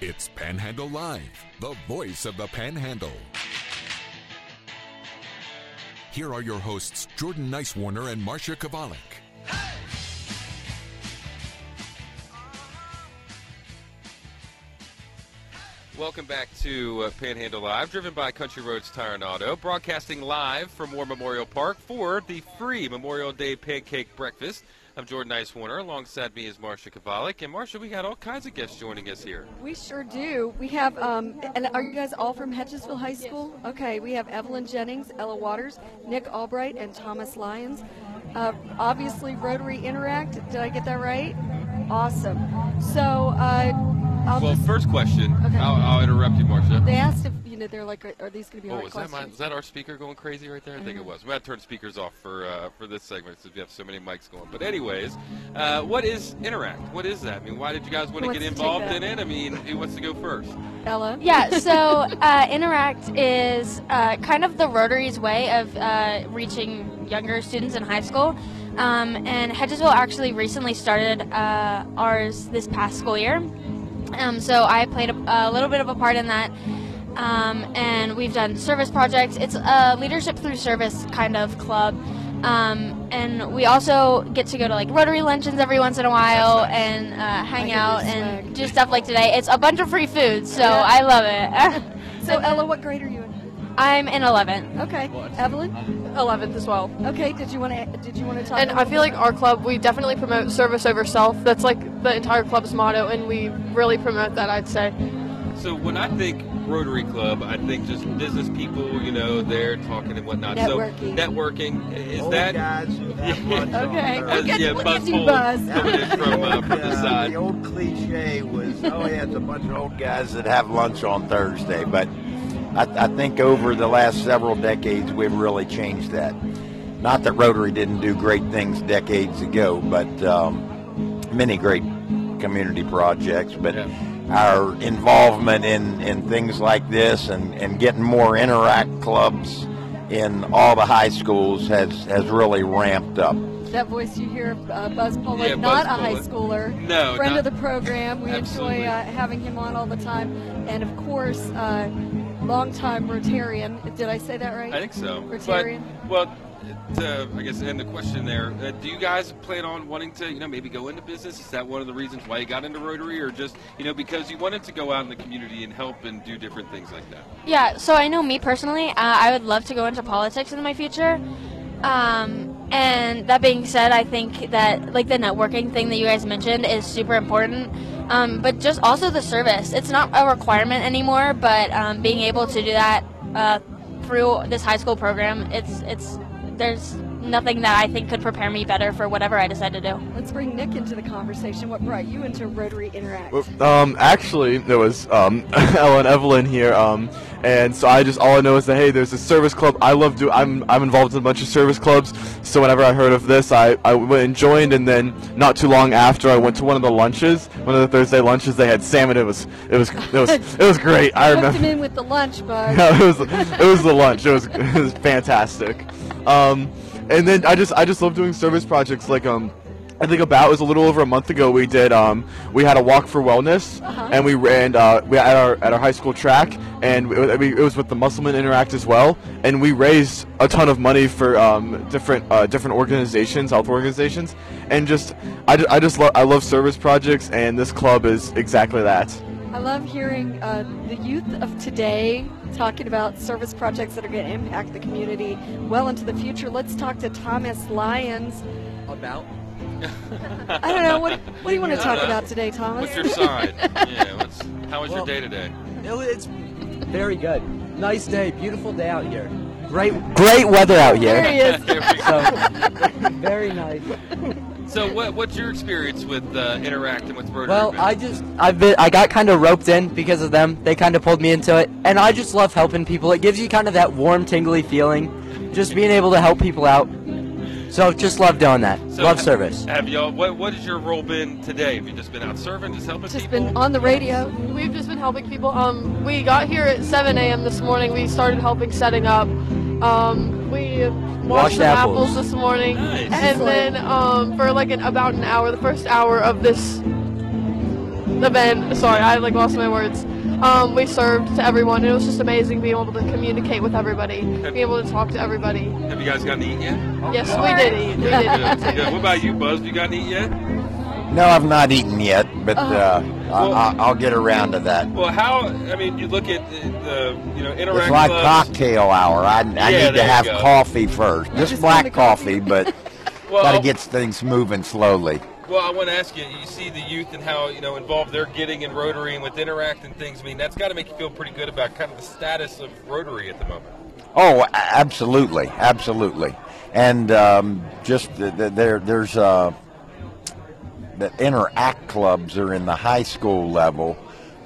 It's Panhandle Live, the voice of the Panhandle. Here are your hosts, Jordan Nicewarner and Marsha Chwalik. Welcome back to uh, Panhandle Live, driven by Country Roads Tire and Auto, broadcasting live from War Memorial Park for the free Memorial Day Pancake Breakfast. I'm Jordan Nicewarner. Alongside me is Marsha Chwalik. And Marsha, we got all kinds of guests joining us here. We sure do. We have, um, and are you guys all from Hedgesville High School? Okay, we have Evelyn Jennings, Ella Waters, Nick Albright, and Thomas Lyons. Uh, obviously, Rotary Interact. Did I get that right? Awesome. So, uh, I'll well, just, first question. Okay. I'll, I'll interrupt you, Marsha. they asked if, you know, they're like, are these going to be Oh, hard was that, my, questions? was that our speaker going crazy right there? I think it Mhm. was. We had to turn speakers off for uh, for this segment since we have so many mics going. But anyways, uh, what is Interact? What is that? I mean, why did you guys want to get wants to take involved in it? I mean, who wants to go first? Ella? Yeah, so uh, Interact is uh, kind of the Rotary's way of uh, reaching younger students in high school. Um, and Hedgesville actually recently started uh, ours this past school year. Um, so I played a, a little bit of a part in that. Um, and we've done service projects. It's a leadership through service kind of club. Um, and we also get to go to like Rotary luncheons every once in a while and uh, hang give you out swag. and do stuff like today. It's a bunch of free food, so Yeah. I love it. So, Ella, what grade are you in? I'm in 11th. Okay. Evelyn? 11th as well. Okay, did you want to, did you want to talk And I feel bit like our club, we definitely promote service over self. That's like the entire club's motto, and we really promote that, I'd say. So when I think Rotary Club, I think just business people, you know, there talking and whatnot. Networking. So networking is Old that guys who have lunch on Okay, Thursday. look at, yeah, look Buzz at you, Buzz. coming in from, uh, from the side? The old cliche was, oh yeah, it's a bunch of old guys that have lunch on Thursday. But I, I think over the last several decades, we've really changed that. Not that Rotary didn't do great things decades ago, but um, many great community projects. But Yeah. Our involvement in, in things like this and, and getting more interact clubs in all the high schools has, has really ramped up. That voice you hear, uh, Buzz Pollock, Yeah, not Buzz a high schooler. No, friend not- of the program. We enjoy uh, having him on all the time, and of course, uh, longtime Rotarian. Did I say that right? I think so. Rotarian. But, well, to, I guess end the question there. Uh, do you guys plan on wanting to, you know, maybe go into business? Is that one of the reasons why you got into Rotary, or just, you know, because you wanted to go out in the community and help and do different things like that? Yeah, so I know me personally, uh, I would love to go into politics in my future. Um, and that being said, I think that like the networking thing that you guys mentioned is super important. Um, but just also the service. It's not a requirement anymore, but um, being able to do that uh, through this high school program, it's it's there's nothing that I think could prepare me better for whatever I decide to do. Let's bring Nick into the conversation. What brought you into Rotary Interact? Um, actually, there was um, Ellen Evelyn here, um, and so I just all I know is that hey, there's a service club. I love do. I'm I'm involved in a bunch of service clubs. So whenever I heard of this, I I went and joined, and then not too long after, I went to one of the lunches, one of the Thursday lunches. They had salmon. It was it was it was it was great. I remember. him in with the lunch, Buzz. No, it was it was the lunch. It was it was fantastic. Um, and then I just I just love doing service projects. Like um, I think about it was a little over a month ago. We did um, we had a walk for wellness, Uh-huh. and we ran uh, we at our at our high school track, and it, we, it was with the Musselman Interact as well. And we raised a ton of money for um, different uh, different organizations, health organizations, and just I, I just love I love service projects, and this club is exactly that. I love hearing uh, the youth of today talking about service projects that are going to impact the community well into the future. Let's talk to Thomas Lyons. About? I don't know. What, what do you want to talk about today, Thomas? What's your side? yeah. What's, how was your day today? It's very good. Nice day, beautiful day out here. Great, great weather out here. There he is. There we go. So, very nice. So, what, what's your experience with uh, interacting with Rotary? Well. I just I've been I got kind of roped in because of them. They kind of pulled me into it, and I just love helping people. It gives you kind of that warm, tingly feeling, just being able to help people out. So just love doing that. So love ha- service. Have y'all? What What has your role been today? Have you just been out serving, just helping Just people? Just been on the radio. We've just been helping people. Um, we got here at 7 a.m. this morning. We started helping setting up. Um, we washed Washed some apples. apples. this morning, Nice. and then um, for like an, about an hour, the first hour of this event. Sorry, I like lost my words. Um, we served to everyone. It was just amazing being able to communicate with everybody, being able to talk to everybody. Have you guys gotten to eat yet? Yes, we did eat. We did Good. eat. Good. What about you, Buzz? You gotten to eat yet? No, I've not eaten yet, but Uh-huh. uh, I, I, I'll get around to that. Well, how? I mean, you look at the, the you know interact It's like clubs. cocktail hour. I, I Yeah, need to have go. coffee first. Just Just black coffee. coffee, but Well, got to get things moving slowly. Well, I want to ask you. You see the youth and how you know involved they're getting in Rotary and with Interact and things. I mean, that's got to make you feel pretty good about kind of the status of Rotary at the moment. Oh, absolutely, absolutely. And um, just the, the, there, there's uh, the interact clubs are in the high school level,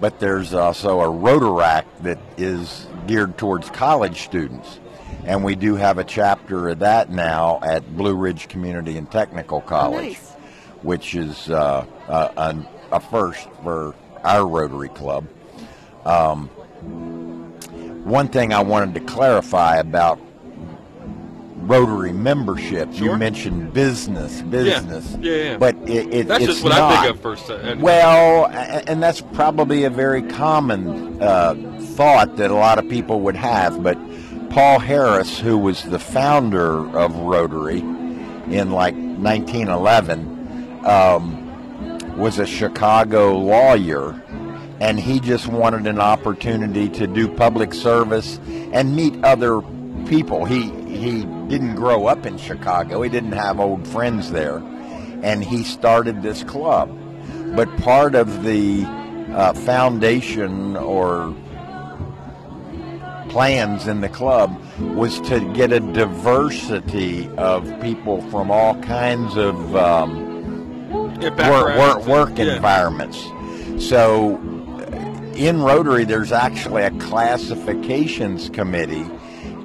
but there's also a Rotaract that is geared towards college students. And we do have a chapter of that now at Blue Ridge Community and Technical College, nice. which is uh, a, a, a first for our Rotary Club. Um, one thing I wanted to clarify about Rotary membership, you mentioned business, business, yeah, yeah. but it, it, That's it's just what not. I think of first. Uh, Well, and that's probably a very common uh, thought that a lot of people would have. But Paul Harris, who was the founder of Rotary in like 1911, um, was a Chicago lawyer, and he just wanted an opportunity to do public service and meet other people. He he didn't grow up in Chicago. He didn't have old friends there, and he started this club. But part of the uh, foundation or plans in the club was to get a diversity of people from all kinds of um, yeah, work, work, work yeah. environments. So in Rotary, there's actually a classifications committee,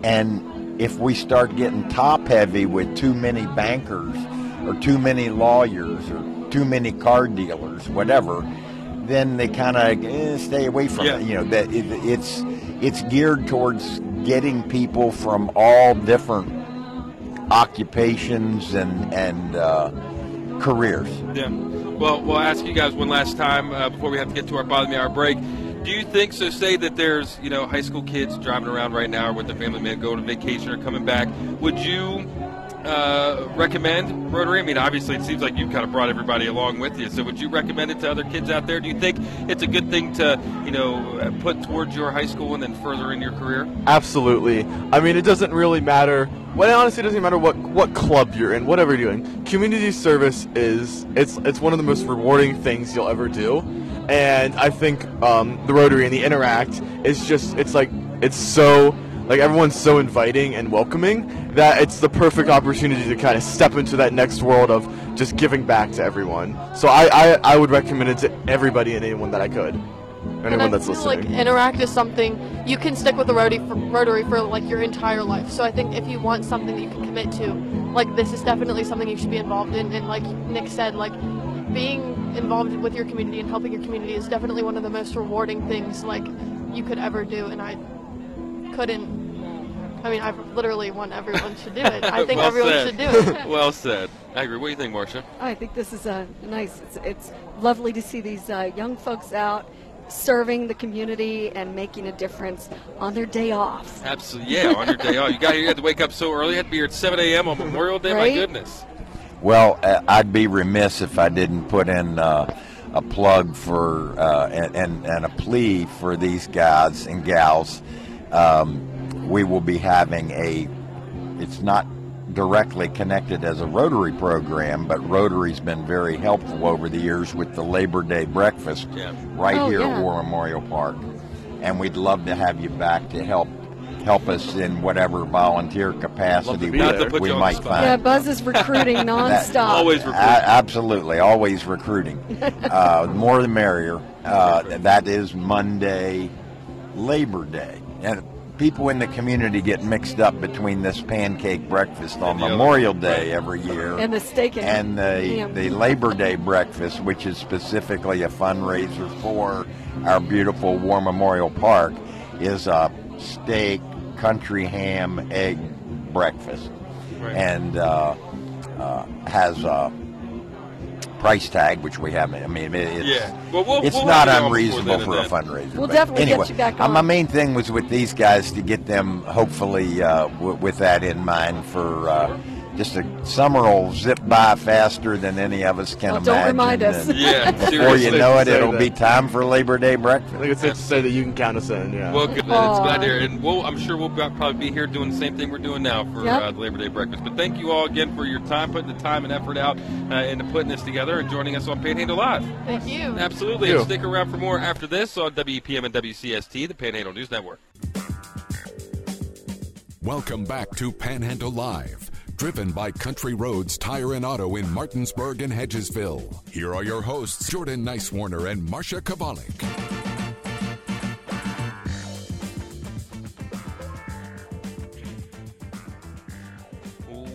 and if we start getting top heavy with too many bankers or too many lawyers or too many car dealers, whatever, then they kind of eh, stay away from Yeah. it. You know that it, it's it's geared towards getting people from all different occupations and and uh, careers. Yeah. Well, we'll ask you guys one last time uh, before we have to get to our bottom of the hour break. Do you think so? Say that there's you know high school kids driving around right now or with their family, man, going on vacation or coming back. Would you uh, recommend Rotary? I mean, obviously, it seems like you've kind of brought everybody along with you. So, would you recommend it to other kids out there? Do you think it's a good thing to you know put towards your high school and then further in your career? Absolutely. I mean, it doesn't really matter. Well, it honestly doesn't matter what what club you're in, whatever you're doing. Community service is it's it's one of the most rewarding things you'll ever do, and I think um, the Rotary and the Interact is just it's like it's so like everyone's so inviting and welcoming that it's the perfect opportunity to kind of step into that next world of just giving back to everyone. So I I, I would recommend it to everybody and anyone that I could, Anyone And I that's feel listening. like interact is something you can stick with the Rotary for, Rotary for like your entire life. So I think if you want something that you can commit to, like this is definitely something you should be involved in. And like Nick said, like being involved with your community and helping your community is definitely one of the most rewarding things like you could ever do. And I couldn't. I mean, I literally want everyone to do it. I think Well everyone said. should do it. well said. I agree. What do you think, Marsha? I think this is uh, nice. It's, it's lovely to see these uh, young folks out serving the community and making a difference on their day off. Absolutely. Yeah, on your day off. You got here, you had to wake up so early. You had to be here at 7 a.m. on Memorial Day. My goodness. Well, uh, I'd be remiss if I didn't put in uh, a plug for uh, and, and and a plea for these guys and gals. Um, we will be having a. It's not directly connected as a Rotary program, but Rotary's been very helpful over the years with the Labor Day breakfast Yeah. right Oh, here yeah. at War Memorial Park, and we'd love to have you back to help help us in whatever volunteer capacity be we, there. Not to put we you on the might find. Yeah, Buzz is recruiting nonstop. Always A- recruiting. absolutely, always recruiting. uh, more the merrier. Uh, that is Monday, Labor Day, and people in the community get mixed up between this pancake breakfast on And the other Memorial Day every year and the steak and and, the the Labor Day breakfast, which is specifically a fundraiser for our beautiful War Memorial Park, is a steak, country ham, egg breakfast, Right. and uh, uh, has a price tag, which we haven't. I mean, it's, Yeah. Well, we'll- it's we'll not have you unreasonable then for a fundraiser. We'll but definitely get anyway, you back uh, My main thing was with these guys to get them, hopefully, uh, w- with that in mind, for uh, just a summer will zip by faster than any of us can Oh, imagine. don't remind us. and Yeah, Before you know it, it'll that. be time for Labor Day I breakfast. think it's safe to say that you can count us in. Yeah. Well, good. It's glad to hear. And we'll, I'm sure we'll probably be here doing the same thing we're doing now for Yep. uh, Labor Day breakfast. But thank you all again for your time, putting the time and effort out uh, into putting this together and joining us on Panhandle Live. Thank you. Absolutely. Thank And you. stick around for more after this on WEPM and WCST, the Panhandle News Network. Welcome back to Panhandle Live, driven by Country Roads Tire and Auto in Martinsburg and Hedgesville. Here are your hosts, Jordan Nicewarner and Marsha Chwalik.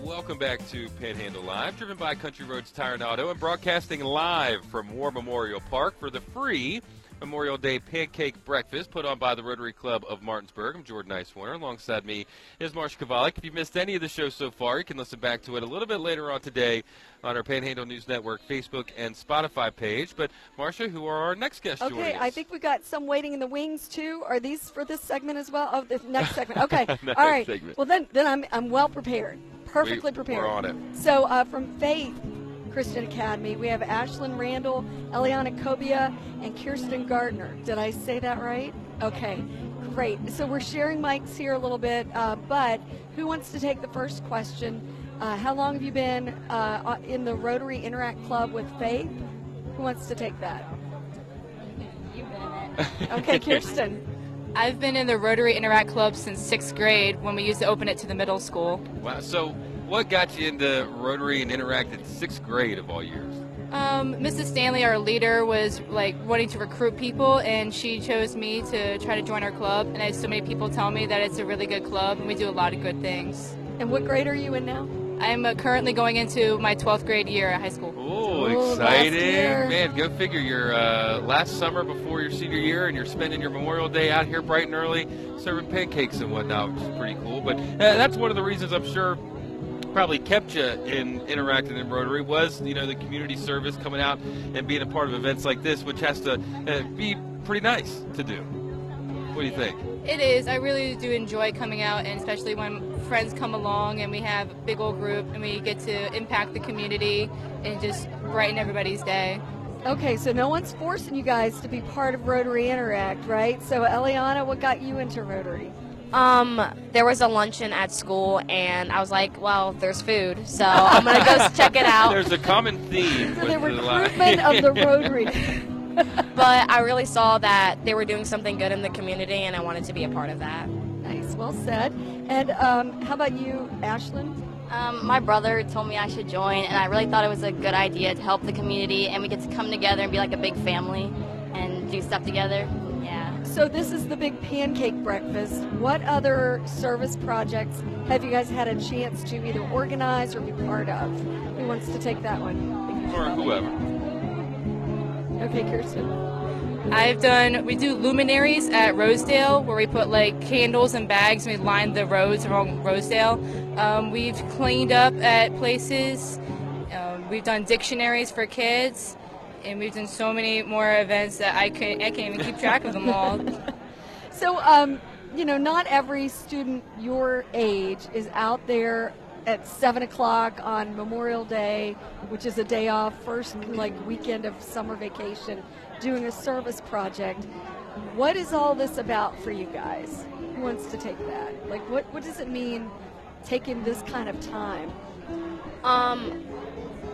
Welcome back to Panhandle Live, driven by Country Roads Tire and Auto, and broadcasting live from War Memorial Park for the free Memorial Day pancake breakfast put on by the Rotary Club of Martinsburg. I'm Jordan Nicewarner. Alongside me is Marsha Chwalik. If you missed any of the show so far, you can listen back to it a little bit later on today on our Panhandle News Network Facebook and Spotify page. But Marsha, who are our next guests Okay? I think we got some waiting in the wings too. Are these for this segment as well? Oh, the next segment. Okay, all right. segment. Well, then, then I'm I'm well prepared, perfectly We- prepared. we're on it. So, uh, from Faith Christian Academy, we have Ashlyn Randall, Eliana Kobia, and Kirsten Gardner. Did I say that right? Okay, great. So we're sharing mics here a little bit, uh, but who wants to take the first question? Uh, how long have you been uh, in the Rotary Interact Club with Faith? Who wants to take that? You've been it. Okay, Kirsten. I've been in the Rotary Interact Club since sixth grade when we used to open it to the middle school. Wow. So, what got you into Rotary and Interact in sixth grade of all years? Um, Mrs. Stanley, our leader, was like wanting to recruit people, and she chose me to try to join our club. And I had so many people tell me that it's a really good club, and we do a lot of good things. And what grade are you in now? I'm uh, currently going into my 12th grade year at high school. Oh, Oh, exciting. Man, go figure. Your uh, last summer before your senior year, and you're spending your Memorial Day out here bright and early serving pancakes and whatnot, which is pretty cool. But uh, that's one of the reasons I'm sure probably kept you in interacting in Rotary was, you know, the community service coming out and being a part of events like this, which has to uh, be pretty nice to do. What do you think? It is. I really do enjoy coming out, and especially when friends come along and we have a big old group and we get to impact the community and just brighten everybody's day. Okay, so no one's forcing you guys to be part of Rotary Interact, right? So, Eliana, what got you into Rotary? Um, there was a luncheon at school, and I was like, "Well, there's food, so I'm gonna go check it out." There's a common theme. So with the recruitment of the Rotary. But I really saw that they were doing something good in the community, and I wanted to be a part of that. nice, well said. And um, how about you, Ashlyn? Um, my brother told me I should join, and I really thought it was a good idea to help the community, and we get to come together and be like a big family and do stuff together. Yeah. So this is the big pancake breakfast. What other service projects have you guys had a chance to either organize or be part of? Who wants to take that one? or whoever. Okay, Kirsten. I've done, we do luminaries at Rosedale where we put like candles and bags and we line the roads around Rosedale. Um, we've cleaned up at places. Um, we've done dictionaries for kids. And we've done so many more events that I, could, I can't even keep track of them all. So, um, you know, not every student your age is out there at seven o'clock on Memorial Day, which is a day off, first like weekend of summer vacation, doing a service project. What is all this about for you guys? Who wants to take that? Like, what what does it mean taking this kind of time? Um,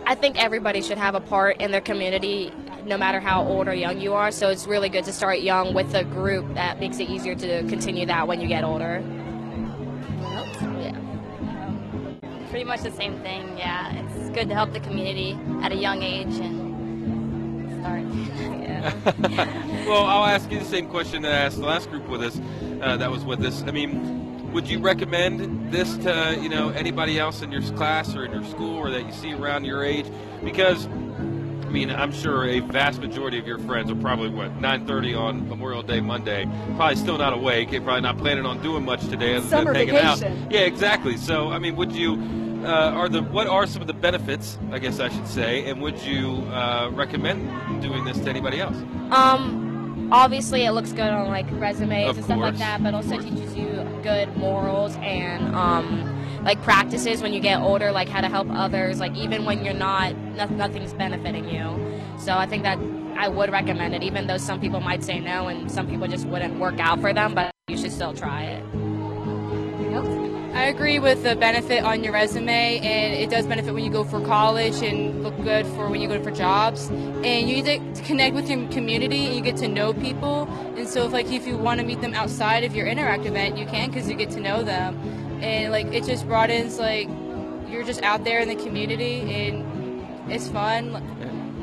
I think everybody should have a part in their community, no matter how old or young you are. So it's really good to start young with a group that makes it easier to continue that when you get older. Yeah. Pretty much the same thing. Yeah. It's good to help the community at a young age and start. yeah. well, I'll ask you the same question that I asked the last group with us. Uh, that was with us. I mean, would you recommend this to you know anybody else in your class or in your school or that you see around your age? Because I mean, I'm sure a vast majority of your friends are probably what 9:30 on Memorial Day Monday, probably still not awake, and probably not planning on doing much today other Summer than hanging out. vacation. Yeah, exactly. So, I mean, would you uh, are the what are some of the benefits? I guess I should say, and would you uh, recommend doing this to anybody else? Um, obviously it looks good on like resumes Of and stuff like that, but also teaches you good morals and um, like practices when you get older, like how to help others, like even when you're not, no, nothing's benefiting you. So I think that I would recommend it, even though some people might say no and some people just wouldn't work out for them, but you should still try it. Anything else? I agree with the benefit on your resume, and it does benefit when you go for college and look good for when you go for jobs. And you get to connect with your community, and you get to know people. And so, if like if you want to meet them outside of your interact event, you can because you get to know them. And like it just broadens like you're just out there in the community, and it's fun.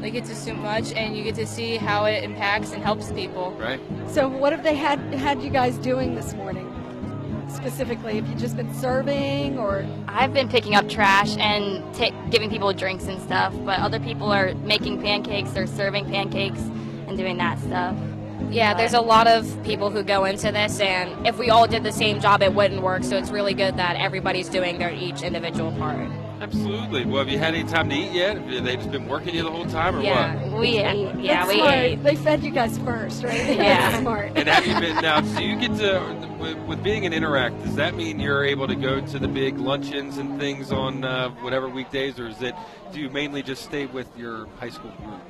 Like it's just so much, and you get to see how it impacts and helps people. Right. So, what have they had had you guys doing this morning? Specifically, have you just been serving, or I've been picking up trash and ta giving people drinks and stuff, but other people are making pancakes, they're serving pancakes and doing that stuff. Yeah, there's a lot of people who go into this, and if we all did the same job, it wouldn't work. So it's really good that everybody's doing their each individual part. Absolutely. Well, have you had any time to eat yet? Have they just been working you the whole time, or what? Yeah, we ate. Yeah, That's we smart. ate. They fed you guys first, right? Yeah. That's smart. And have you been now? So you get to with, with being an interact? Does that mean you're able to go to the big luncheons and things on uh, whatever weekdays, or is it do you mainly just stay with your high school group?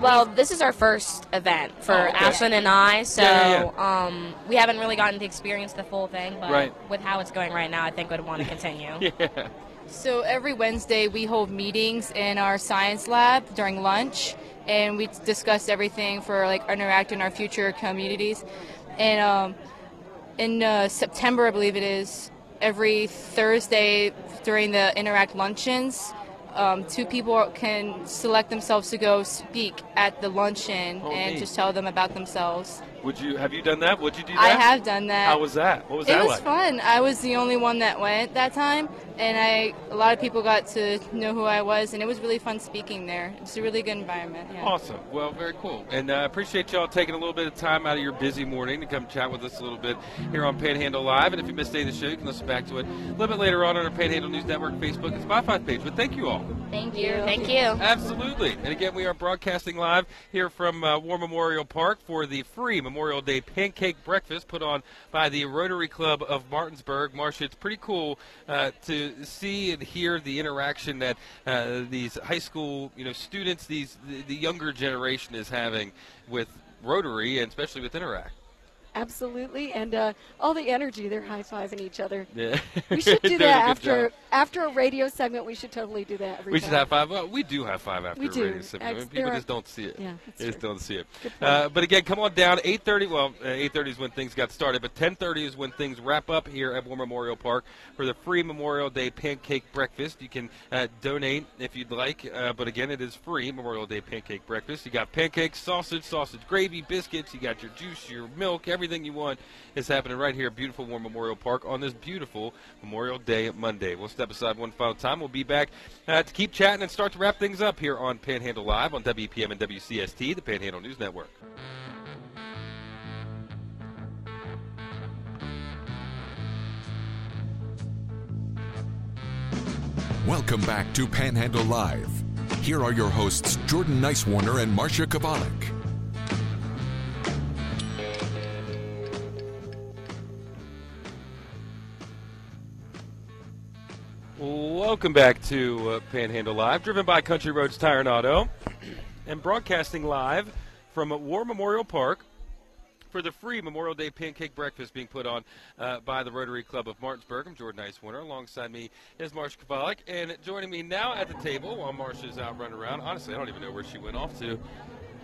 Well, this is our first event for Oh, okay. Ashlyn and I, so Yeah, Um, we haven't really gotten to experience the full thing. But Right. with how it's going right now, I think we'd want to continue. Yeah. So every Wednesday we hold meetings in our science lab during lunch, and we discuss everything for like interact in our future communities. And um, in uh, September, I believe it is, every Thursday during the interact luncheons. Um, two people can select themselves to go speak at the luncheon Oh, and neat. just tell them about themselves. Would you have you done that? Would you do that? I have done that. How was that? What was that like? it was like? fun. I was the only one that went that time, and I a lot of people got to know who I was, and it was really fun speaking there. It's a really good environment. Yeah. Awesome. Well, very cool. And I uh, appreciate y'all taking a little bit of time out of your busy morning to come chat with us a little bit here on Panhandle Live. And if you missed any of the show, you can listen back to it a little bit later on on our Panhandle News Network Facebook and Spotify page. But thank you all. Thank you. Thank you. Absolutely. And again, we are broadcasting live here from uh, War Memorial Park for the free Memorial Day pancake breakfast put on by the Rotary Club of Martinsburg. Marsha, it's pretty cool uh, to see and hear the interaction that uh, these high school, you know, students, these the, the younger generation is having with Rotary and especially with Interact. Absolutely, and uh, all the energy they're high fiving each other. Yeah. We should do that after job. after a radio segment. We should totally do that. Every We should time. have five. Well, we do have five after We a do. radio segment. I mean, people are- just don't see it. Yeah, they just true. don't see it. Uh, but again, come on down. 8:30. Well, uh, 8:30 is when things got started, but 10:30 is when things wrap up here at War Memorial Park for the free Memorial Day pancake breakfast. You can uh, donate if you'd like, uh, but again, it is free Memorial Day pancake breakfast. You got pancakes, sausage, sausage gravy, biscuits. You got your juice, your milk, everything you want is happening right here at beautiful War Memorial Park on this beautiful Memorial Day Monday. We'll step aside one final time. We'll be back uh, to keep chatting and start to wrap things up here on Panhandle Live on WEPM and WCST, the Panhandle News Network. Welcome back to Panhandle Live. Here are your hosts, Jordan Nicewarner and Marsha Chwalik. Welcome back to uh, Panhandle Live, driven by Country Roads Tire and Auto, and broadcasting live from War Memorial Park for the free Memorial Day pancake breakfast being put on uh, by the Rotary Club of Martinsburg. I'm Jordan Nicewarner. Alongside me is Marsha Chwalik, and joining me now at the table while Marsha's out running around. Honestly, I don't even know where she went off to.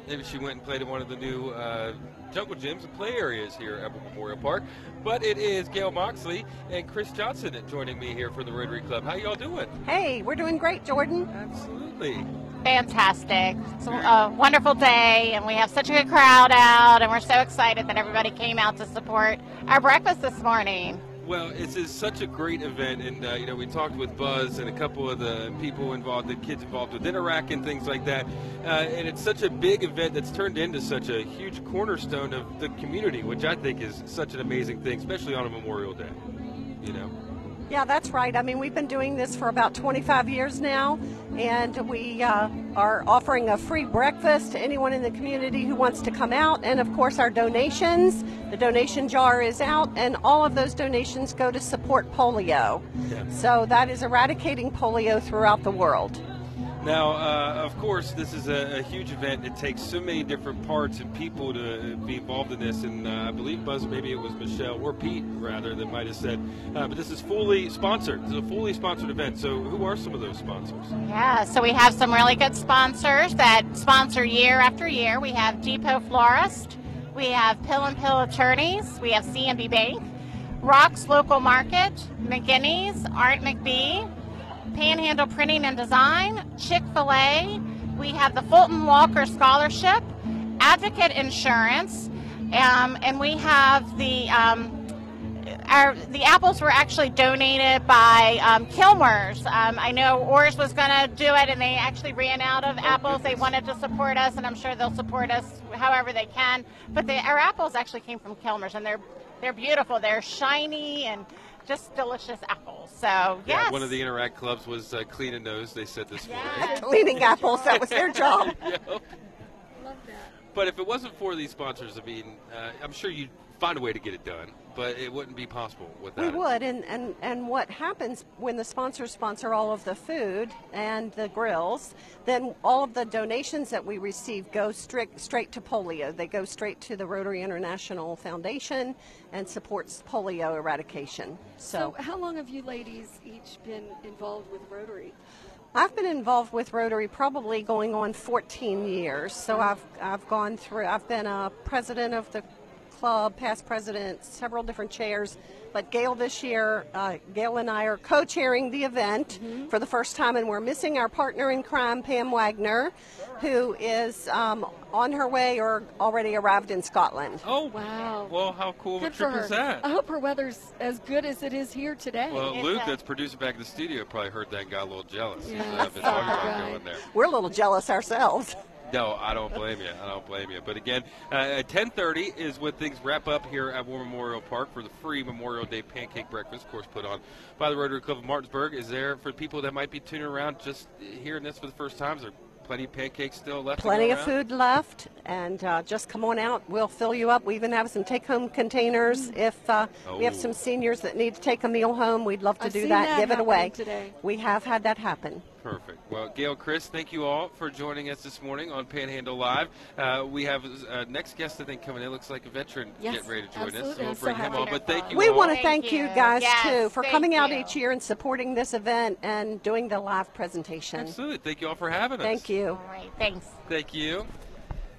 Maybe she went and played in one of the new uh, jungle gyms and play areas here at Memorial Park. But it is Gail Moxley and Chris Johnson joining me here for the Rotary Club. How y'all doing? Hey, we're doing great, Jordan. Absolutely. Fantastic. It's a wonderful day, and we have such a good crowd out, and we're so excited that everybody came out to support our breakfast this morning. Well, it's, it's such a great event, and uh, you know we talked with Buzz and a couple of the people involved, the kids involved with Interact and things like that. Uh, and it's such a big event that's turned into such a huge cornerstone of the community, which I think is such an amazing thing, especially on a Memorial Day. You know. Yeah, that's right. I mean, we've been doing this for about 25 years now, and we uh, are offering a free breakfast to anyone in the community who wants to come out. And of course, our donations. The donation jar is out, and all of those donations go to support polio. Yeah. So that is eradicating polio throughout the world. Now, uh, of course, this is a, a, huge event. It takes so many different parts and people to be involved in this. And uh, I believe, Buzz, maybe it was Michelle or Pete, rather, that might have said, uh, but this is fully sponsored. This is a fully sponsored event. So, who are some of those sponsors? Yeah, so we have some really good sponsors that sponsor year after year. We have Depot Florist, we have Pill and Pill Attorneys, we have CMB Bank, Rocks Local Market, McGinney's, Art McBee. Panhandle Printing and Design, Chick fil A, we have the Fulton Walker Scholarship, Advocate Insurance, um, and we have the. Um, our, the apples were actually donated by um, Kilmer's. Um, I know Orr's was going to do it, and they actually ran out of apples. They wanted to support us, and I'm sure they'll support us however they can. But the, our apples actually came from Kilmer's, and they're they're beautiful. They're shiny and just delicious apples. So yes. Yeah, one of the Interact clubs was uh, cleaning those. They said this morning. Cleaning apples. That was their job. yep. Love that. But if it wasn't for these sponsors, I mean, uh, I'm sure you'd find a way to get it done, but it wouldn't be possible without we it. would, and, and, and what happens when the sponsors sponsor all of the food and the grills, then all of the donations that we receive go straight, straight to polio. They go straight to the Rotary International Foundation and supports polio eradication. So, so how long have you ladies each been involved with Rotary? I've been involved with Rotary probably going on 14 years. So I've I've gone through. I've been a president of the club, past president, several different chairs. But Gail this year, uh, Gail and I are co-chairing the event mm-hmm. for the first time, and we're missing our partner in crime, Pam Wagner, who is um, on her way or already arrived in Scotland. Oh wow! Well, how cool good of a trip is that? I hope her weather's as good as it is here today. Well, Luke, that's producer back in the studio, probably heard that and got a little jealous. Yeah, He's uh, been talking about going there. We're a little jealous ourselves. No, I don't blame you. I don't blame you. But again, uh, at 10:30 is when things wrap up here at War Memorial Park for the free Memorial Day pancake breakfast, of course, put on by the Rotary Club of Martinsburg. Is there for people that might be tuning around just hearing this for the first time? Is there plenty of pancakes still left? Plenty of food left, and uh, just come on out. We'll fill you up. We even have some take-home containers. If uh, oh. we have some seniors that need to take a meal home, we'd love to I've do that. that. Give it away. Today. We have had that happen. Perfect. Well, Gail, Chris, thank you all for joining us this morning on Panhandle Live. Uh, we have uh, next guest, I think, coming in. Looks like a veteran yes, getting ready to join absolutely. us. So we'll so bring him on. But thank you We all. want to Thank thank you, you. guys, Yes, too, for coming out you. each year and supporting this event and doing the live presentation. Absolutely. Thank you all for having us. Thank you. All right, thanks. Thank you.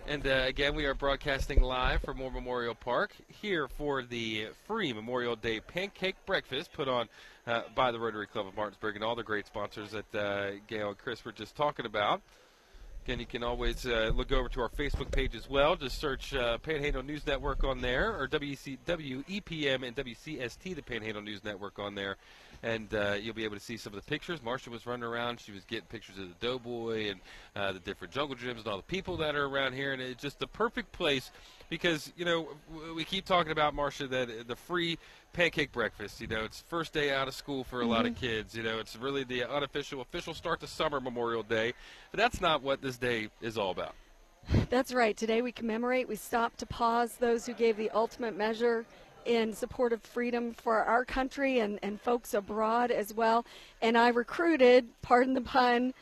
And uh, again, we are broadcasting live from War Memorial Park here for the free Memorial Day pancake breakfast put on uh, by the Rotary Club of Martinsburg and all the great sponsors that uh, Gail and Chris were just talking about. Again, you can always uh, look over to our Facebook page as well. Just search uh, Panhandle News Network on there, or WC, WEPM and WCST, the Panhandle News Network on there and uh, you'll be able to see some of the pictures. Marsha was running around; she was getting pictures of the Doughboy and uh, the different jungle gyms and all the people that are around here, and it's just the perfect place because you know we keep talking about Marsha that the free pancake breakfast. You know, it's first day out of school for a mm-hmm. lot of mm-hmm. kids. You know, it's really the unofficial, official start to summer Memorial Day. But that's not what this day is all about. That's right. Today we commemorate, we stop to pause those who gave the ultimate measure in support of freedom for our country and, and folks abroad as well. And I recruited, pardon the pun,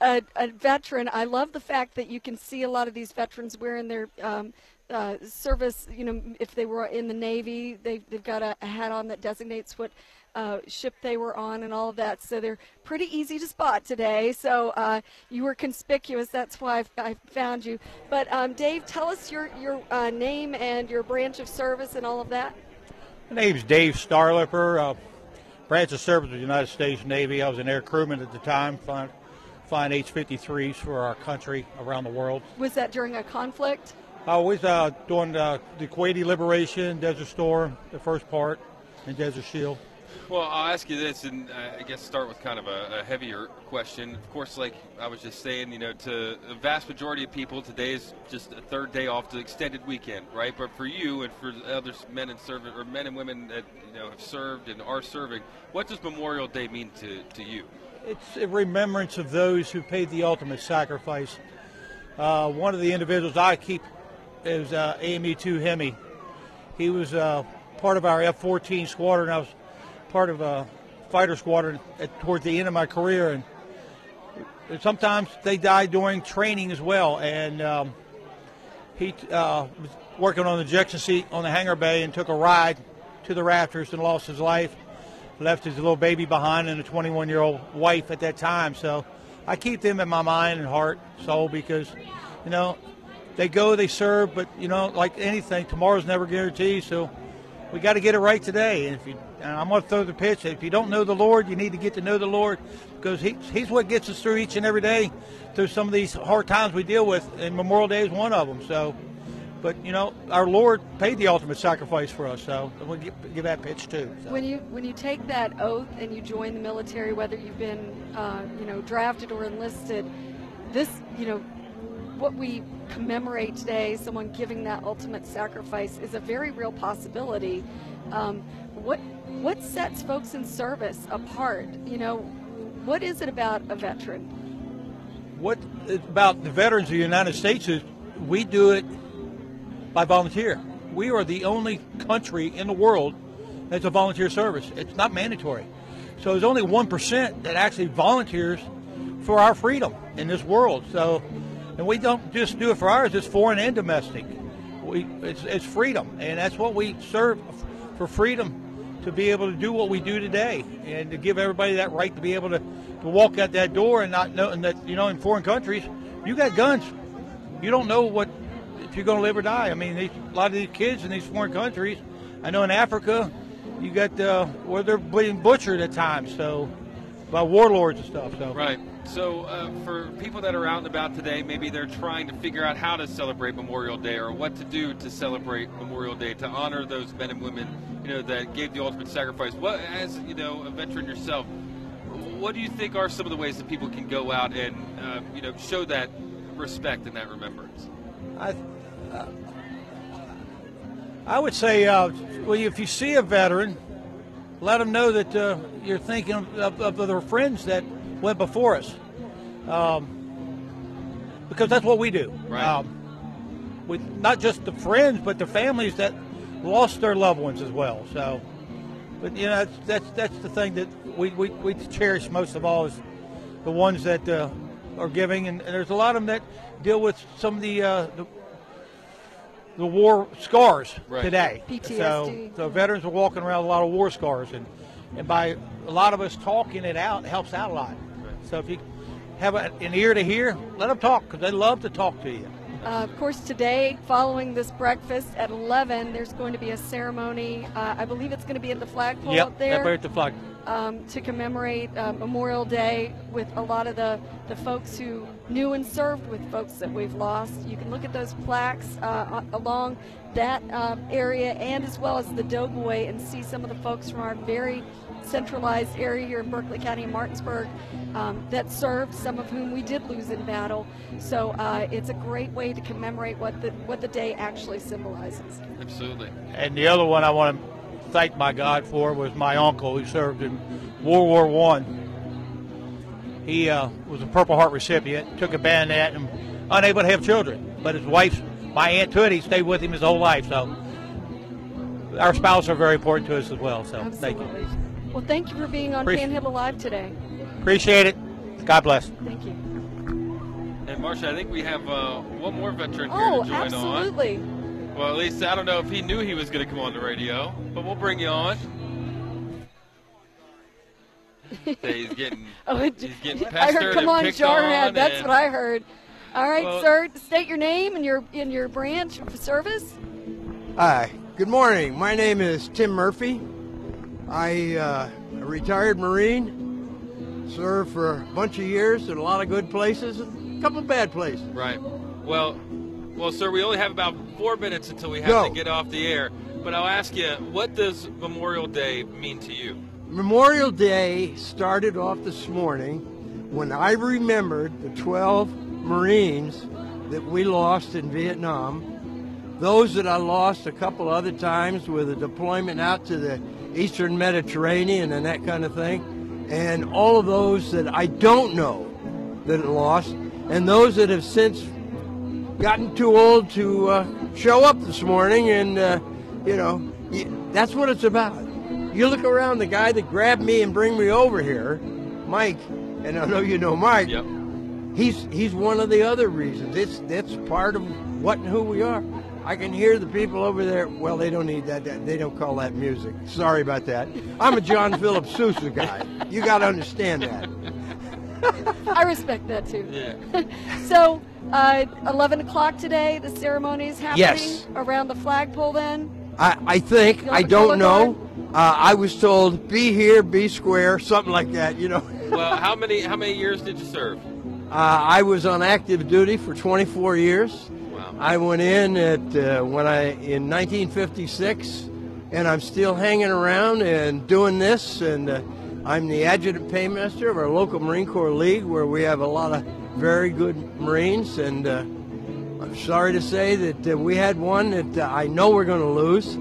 a, a veteran. I love the fact that you can see a lot of these veterans wearing their um, uh, service, you know, if they were in the Navy, they, they've got a, a hat on that designates what uh, ship they were on and all of that. So they're pretty easy to spot today. So uh, you were conspicuous. That's why I, I found you. But um, Dave, tell us your your uh, name and your branch of service and all of that. My name's Dave Starlipper. Uh, branch of service with the United States Navy. I was an air crewman at the time, flying, flying H-53s for our country around the world. Was that during a conflict? I was uh, doing uh, the Kuwaiti Liberation, Desert Storm, the first part, and Desert Shield. Well, I'll ask you this, and I guess start with kind of a, a, heavier question. Of course, like I was just saying, you know, to the vast majority of people, today is just a third day off the extended weekend, right? But for you and for other men and servant or men and women that you know have served and are serving, what does Memorial Day mean to, to you? It's a remembrance of those who paid the ultimate sacrifice. Uh, one of the individuals I keep is uh, AME2 Hemi. He was uh, part of our F-14 squadron. I was part of a fighter squadron at, towards the end of my career, and, sometimes they die during training as well. And um, he uh, was working on the ejection seat on the hangar bay and took a ride to the rafters and lost his life. Left his little baby behind and a 21 year old wife at that time. So I keep them in my mind and heart, soul, because, you know, they go, they serve, but, you know, like anything, tomorrow's never guaranteed. So we got to get it right today. And if you, and I'm going to throw the pitch. If you don't know the Lord, you need to get to know the Lord because he, He's what gets us through each and every day through some of these hard times we deal with. And Memorial Day is one of them. So, but you know, our Lord paid the ultimate sacrifice for us. So we'll give, give that pitch too. So. When you when you take that oath and you join the military, whether you've been uh, you know drafted or enlisted, this you know what we commemorate today, someone giving that ultimate sacrifice, is a very real possibility. Um, what what sets folks in service apart? You know, what is it about a veteran? What about the veterans of the United States is we do it by volunteer. We are the only country in the world that's a volunteer service. It's not mandatory. So there's only 1% that actually volunteers for our freedom in this world. So and we don't just do it for ours; it's foreign and domestic. We it's, it's freedom, and that's what we serve for freedom to be able to do what we do today, and to give everybody that right to be able to, to walk out that door and not knowing that you know in foreign countries you got guns, you don't know what if you're going to live or die. I mean, these, a lot of these kids in these foreign countries, I know in Africa, you got uh, where they're being butchered at times, so by warlords and stuff. So right. So, uh, for people that are out and about today, maybe they're trying to figure out how to celebrate Memorial Day or what to do to celebrate Memorial Day to honor those men and women, you know, that gave the ultimate sacrifice. What, as you know, a veteran yourself, what do you think are some of the ways that people can go out and, uh, you know, show that respect and that remembrance? I, uh, I would say, uh, well, if you see a veteran, let them know that uh, you're thinking of, of, of their friends that went before us. Um, because that's what we do. Right. Um, with not just the friends, but the families that lost their loved ones as well. So, but you know, that's that's, that's the thing that we, we, we cherish most of all is the ones that uh, are giving, and, and, there's a lot of them that deal with some of the uh, the, the, war scars right. today. PTSD. So, so veterans are walking around with a lot of war scars, and and by a lot of us talking it out helps out a lot. So if you have an ear to hear, let them talk because they love to talk to you. Uh, of course, today, following this breakfast at 11, there's going to be a ceremony. Uh, I believe it's going to be at the flagpole yep, up there. Yep, at the flag. Um, to commemorate uh, Memorial Day with a lot of the, the folks who knew and served with folks that we've lost. You can look at those plaques uh, along that uh, area and as well as the Doughboy and see some of the folks from our very centralized area here in Berkeley County and Martinsburg um, that served, some of whom we did lose in battle. So uh, it's a great way to commemorate what the what the day actually symbolizes. Absolutely. And the other one I want to thank my God for was my uncle who served in World War One. He uh, was a Purple Heart recipient, took a bayonet, and unable to have children. But his wife, my aunt Tootie, stayed with him his whole life. So our spouses are very important to us as well. So Absolutely. thank you. Well, thank you for being on Appreciate Panhandle Live today. Appreciate it. God bless. Thank you. And Marsha, I think we have uh, one more veteran here Oh, to join absolutely. on. Absolutely. Well, at least I don't know if he knew he was going to come on the radio, but we'll bring you on. Say he's getting, Oh, he's getting I heard, come and on, picked Jarhead. on That's and- what I heard. All right, Well- sir. State your name and your in your branch of service. Hi, good morning. My name is Tim Murphy. I uh, a retired Marine, served for a bunch of years in a lot of good places and a couple bad places. Right. Well, well, sir, we only have about four minutes until we have to get off the air. But I'll ask you, what does Memorial Day mean to you? Memorial Day started off this morning when I remembered the 12 Marines that we lost in Vietnam, those that I lost a couple other times with a deployment out to the eastern Mediterranean and that kind of thing, and all of those that I don't know that are lost, and those that have since gotten too old to uh, show up this morning, and uh, you know, that's what it's about. You look around, the guy that grabbed me and bring me over here, Mike, and I know you know Mike. Yep. He's he's one of the other reasons. It's that's part of what and who we are. I can hear the people over there. Well, they don't need that. that- They don't call that music. Sorry about that. I'm a John Philip Sousa guy. You got to understand that. I respect that too. Yeah. so, uh, 11 o'clock today, the ceremony is happening Yes. around the flagpole then? I, I think You I have a color don't know. Uh, I was told be here, be square, something like that. You know. well, how many how many years did you serve? Uh, I was on active duty for 24 years. I went in at uh, when I in 1956, and I'm still hanging around and doing this. And uh, I'm the adjutant paymaster of our local Marine Corps League, where we have a lot of very good Marines. And uh, I'm sorry to say that uh, we had one that uh, I know we're going to lose.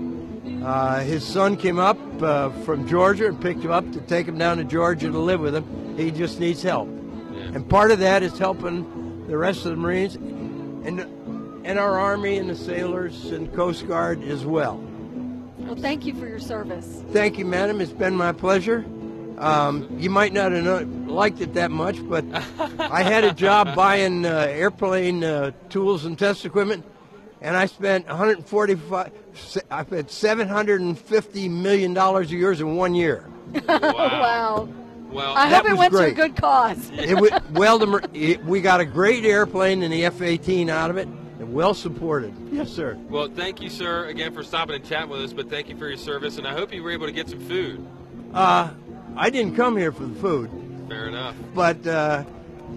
Uh, his son came up uh, from Georgia and picked him up to take him down to Georgia to live with him. He just needs help. And part of that is helping the rest of the Marines and, and our Army and the sailors and Coast Guard as well. Well, thank you for your service. Thank you, madam. It's been my pleasure. Um, you might not have known, liked it that much, but I had a job buying uh, airplane uh, tools and test equipment, and I spent 145. I spent 750 million dollars a year in one year. wow. Well, I That hope it was went to a great. good cause. It well, the, it, we got a great airplane and the F-18 out of it, and well supported. Yes, sir. Well, thank you, sir, again for stopping and chatting with us. But thank you for your service, and I hope you were able to get some food. Uh, I didn't come here for the food, Fair enough. but uh,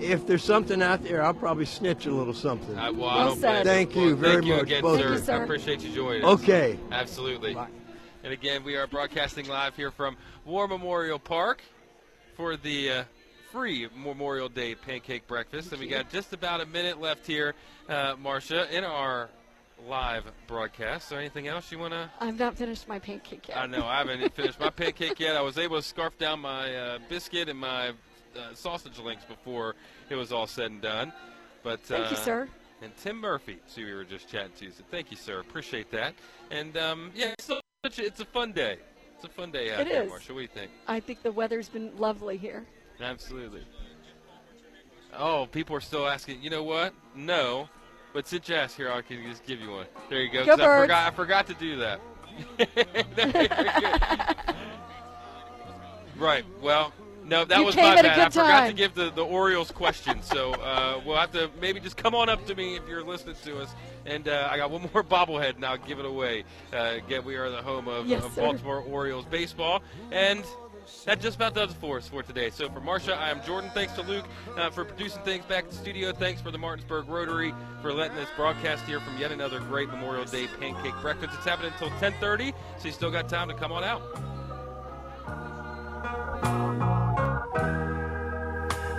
if there's something out there, I'll probably snitch a little something. I, well, I don't blame Thank Well, you very thank you much, again, both sir. of you. I appreciate you joining us. Okay. Absolutely. And again, we are broadcasting live here from War Memorial Park for the uh, free Memorial Day pancake breakfast. And we got just about a minute left here, uh, Marsha, in our live broadcast. So anything else you want to? I've not finished my pancake yet. I know I haven't finished my pancake yet. I was able to scarf down my uh, biscuit and my uh, sausage links before it was all said and done. But Thank you, uh, sir. And Tim Murphy, so we were just chatting to. So thank you, sir. Appreciate that. And um, yeah, it's, so- a, it's a fun day. It's a fun day out It here, is. Marsha. What do you think? I think the weather's been lovely here. Absolutely. Oh, people are still asking. You know what? No, but since you asked here, I can just give you one. There you go. Go I forgot. I forgot to do that. Right. Well, no, that You was my bad. I forgot to give the, the Orioles question, so uh, we'll have to maybe just come on up to me if you're listening to us. And uh, I got one more bobblehead, and I'll give it away. Uh, again, we are the home of, Yes, of. Baltimore Orioles baseball, and that just about does it for us for today. So for Marsha, I am Jordan. Thanks to Luke uh, for producing things back in the studio. Thanks for the Martinsburg Rotary for letting us broadcast here from yet another great Memorial Day pancake breakfast. It's happening until 10:30, so you still got time to come on out.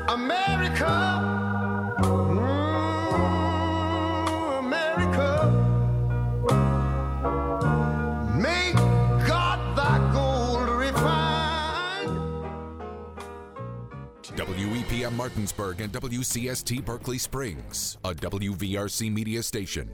America. Martinsburg and WCST Berkeley Springs, a WVRC media station.